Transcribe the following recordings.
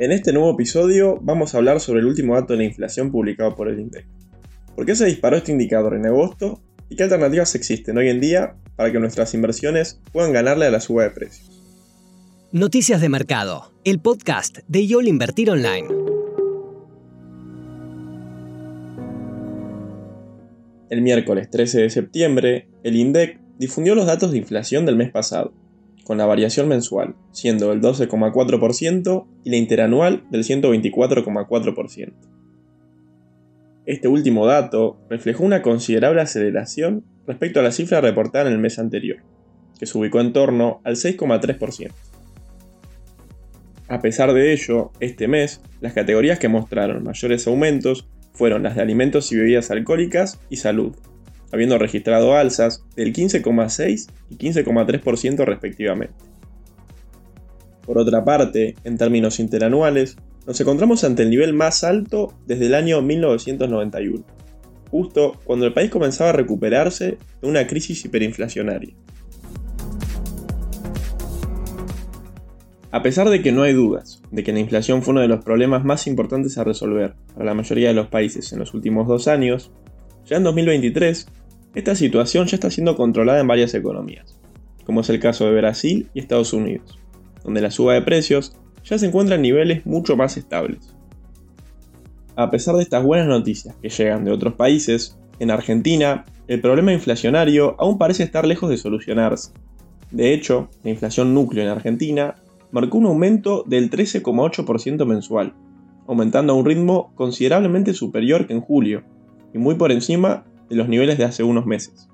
En este nuevo episodio vamos a hablar sobre el último dato de la inflación publicado por el INDEC. ¿Por qué se disparó este indicador en agosto y qué alternativas existen hoy en día para que nuestras inversiones puedan ganarle a la suba de precios? Noticias de Mercado, el podcast de YOL Invertir Online. El miércoles 13 de septiembre, el INDEC difundió los datos de inflación del mes pasado, con la variación mensual, siendo el 12,4% y la interanual del 124,4%. Este último dato reflejó una considerable aceleración respecto a la cifra reportada en el mes anterior, que se ubicó en torno al 6,3%. A pesar de ello, este mes, las categorías que mostraron mayores aumentos fueron las de alimentos y bebidas alcohólicas y salud, habiendo registrado alzas del 15,6 y 15,3% respectivamente. Por otra parte, en términos interanuales, nos encontramos ante el nivel más alto desde el año 1991, justo cuando el país comenzaba a recuperarse de una crisis hiperinflacionaria. A pesar de que no hay dudas de que la inflación fue uno de los problemas más importantes a resolver para la mayoría de los países en los últimos dos años, ya en 2023, esta situación ya está siendo controlada en varias economías, como es el caso de Brasil y Estados Unidos, donde la suba de precios ya se encuentra en niveles mucho más estables. A pesar de estas buenas noticias que llegan de otros países, en Argentina, el problema inflacionario aún parece estar lejos de solucionarse. De hecho, la inflación núcleo en Argentina marcó un aumento del 13,8% mensual, aumentando a un ritmo considerablemente superior que en julio, y muy por encima de los niveles de hace unos meses.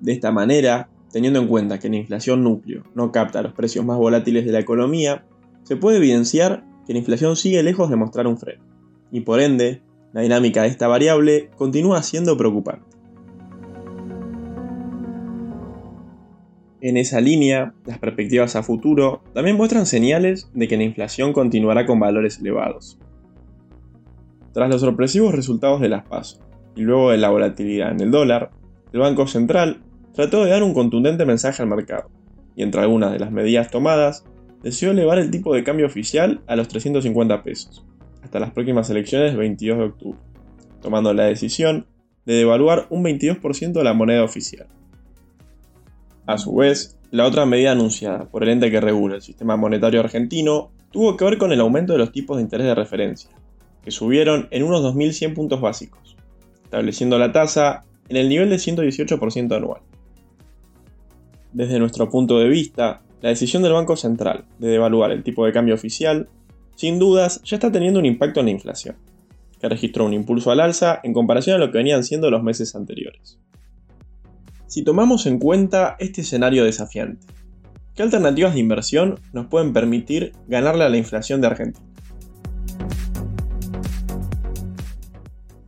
De esta manera, teniendo en cuenta que la inflación núcleo no capta los precios más volátiles de la economía, se puede evidenciar que la inflación sigue lejos de mostrar un freno, y por ende, la dinámica de esta variable continúa siendo preocupante. En esa línea, las perspectivas a futuro también muestran señales de que la inflación continuará con valores elevados. Tras los sorpresivos resultados de las PASO y luego de la volatilidad en el dólar, el Banco Central trató de dar un contundente mensaje al mercado, y entre algunas de las medidas tomadas, decidió elevar el tipo de cambio oficial a los 350 pesos, hasta las próximas elecciones del 22 de octubre, tomando la decisión de devaluar un 22% la moneda oficial. A su vez, la otra medida anunciada por el ente que regula el sistema monetario argentino tuvo que ver con el aumento de los tipos de interés de referencia, que subieron en unos 2.100 puntos básicos, estableciendo la tasa en el nivel de 118% anual. Desde nuestro punto de vista, la decisión del Banco Central de devaluar el tipo de cambio oficial, sin dudas, ya está teniendo un impacto en la inflación, que registró un impulso al alza en comparación a lo que venían siendo los meses anteriores. Si tomamos en cuenta este escenario desafiante, ¿qué alternativas de inversión nos pueden permitir ganarle a la inflación de Argentina?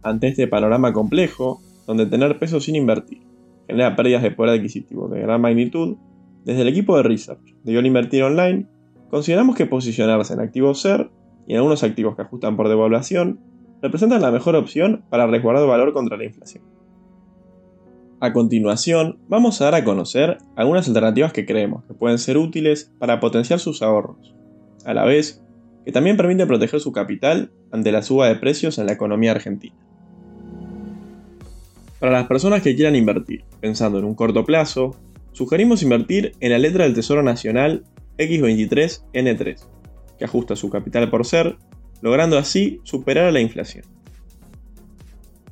Ante este panorama complejo, donde tener peso sin invertir genera pérdidas de poder adquisitivo de gran magnitud, desde el equipo de research de YOL Invertir Online, consideramos que posicionarse en activos SER y en algunos activos que ajustan por devaluación representan la mejor opción para resguardar valor contra la inflación. A continuación, vamos a dar a conocer algunas alternativas que creemos que pueden ser útiles para potenciar sus ahorros, a la vez que también permite proteger su capital ante la suba de precios en la economía argentina. Para las personas que quieran invertir, pensando en un corto plazo, sugerimos invertir en la letra del Tesoro Nacional X23N3, que ajusta su capital por ser, logrando así superar a la inflación.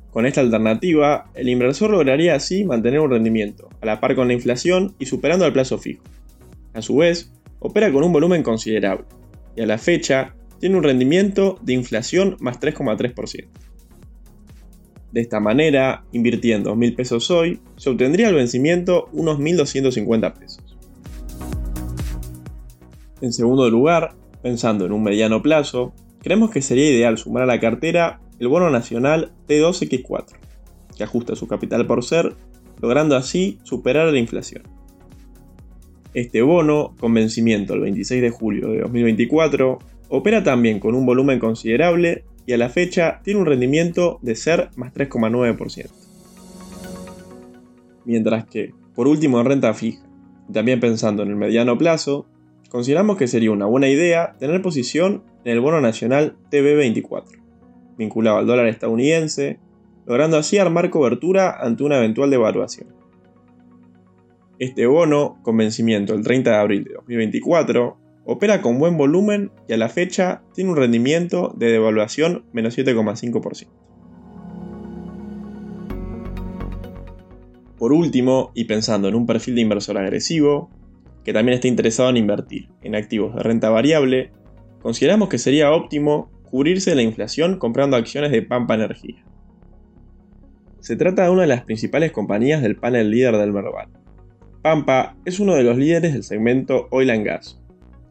Con esta alternativa, el inversor lograría así mantener un rendimiento a la par con la inflación y superando al plazo fijo. A su vez, opera con un volumen considerable, y a la fecha tiene un rendimiento de inflación más 3,3%. De esta manera, invirtiendo 2.000 pesos hoy, se obtendría al vencimiento unos 1.250 pesos. En segundo lugar, pensando en un mediano plazo, creemos que sería ideal sumar a la cartera el bono nacional T2X4, que ajusta su capital por ser, logrando así superar la inflación. Este bono, con vencimiento el 26 de julio de 2024, opera también con un volumen considerable y a la fecha tiene un rendimiento de ser más 3,9%. Mientras que, por último en renta fija, también pensando en el mediano plazo, consideramos que sería una buena idea tener posición en el bono nacional TB24, vinculado al dólar estadounidense, logrando así armar cobertura ante una eventual devaluación. Este bono, con vencimiento el 30 de abril de 2024, opera con buen volumen y a la fecha tiene un rendimiento de devaluación menos 7,5%. Por último, y pensando en un perfil de inversor agresivo, que también está interesado en invertir en activos de renta variable, consideramos que sería óptimo cubrirse de la inflación comprando acciones de Pampa Energía. Se trata de una de las principales compañías del panel líder del Merval. Pampa es uno de los líderes del segmento Oil and Gas.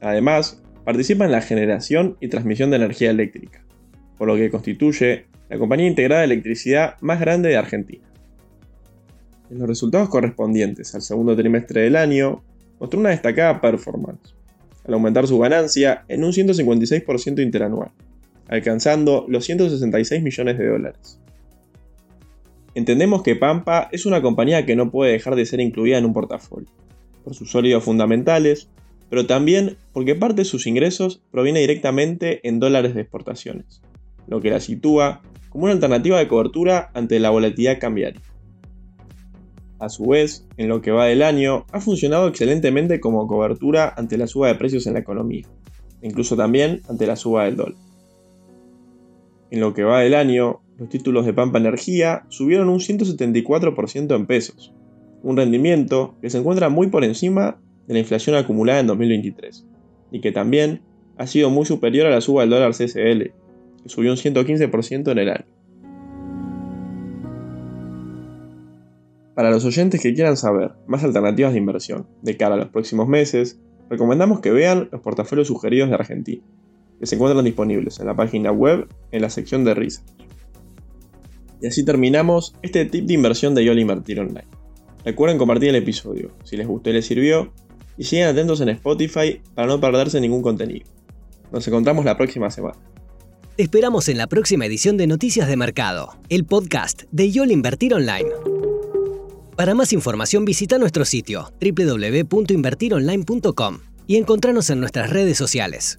Además, participa en la generación y transmisión de energía eléctrica, por lo que constituye la compañía integrada de electricidad más grande de Argentina. En los resultados correspondientes al segundo trimestre del año, mostró una destacada performance, al aumentar su ganancia en un 156% interanual, alcanzando los 166 millones de dólares. Entendemos que Pampa es una compañía que no puede dejar de ser incluida en un portafolio, por sus sólidos fundamentales, pero también porque parte de sus ingresos proviene directamente en dólares de exportaciones, lo que la sitúa como una alternativa de cobertura ante la volatilidad cambiaria. A su vez, en lo que va del año, ha funcionado excelentemente como cobertura ante la suba de precios en la economía, incluso también ante la suba del dólar. En lo que va del año, los títulos de Pampa Energía subieron un 174% en pesos, un rendimiento que se encuentra muy por encima de la inflación acumulada en 2023, y que también ha sido muy superior a la suba del dólar CSL, que subió un 115% en el año. Para los oyentes que quieran saber más alternativas de inversión de cara a los próximos meses, recomendamos que vean los portafolios sugeridos de Argentina, que se encuentran disponibles en la página web en la sección de Research. Y así terminamos este tip de inversión de YOL Invertir Online. Recuerden compartir el episodio si les gustó y les sirvió, y sigan atentos en Spotify para no perderse ningún contenido. Nos encontramos la próxima semana. Te esperamos en la próxima edición de Noticias de Mercado, el podcast de YOL Invertir Online. Para más información visita nuestro sitio www.invertironline.com y encontrarnos en nuestras redes sociales.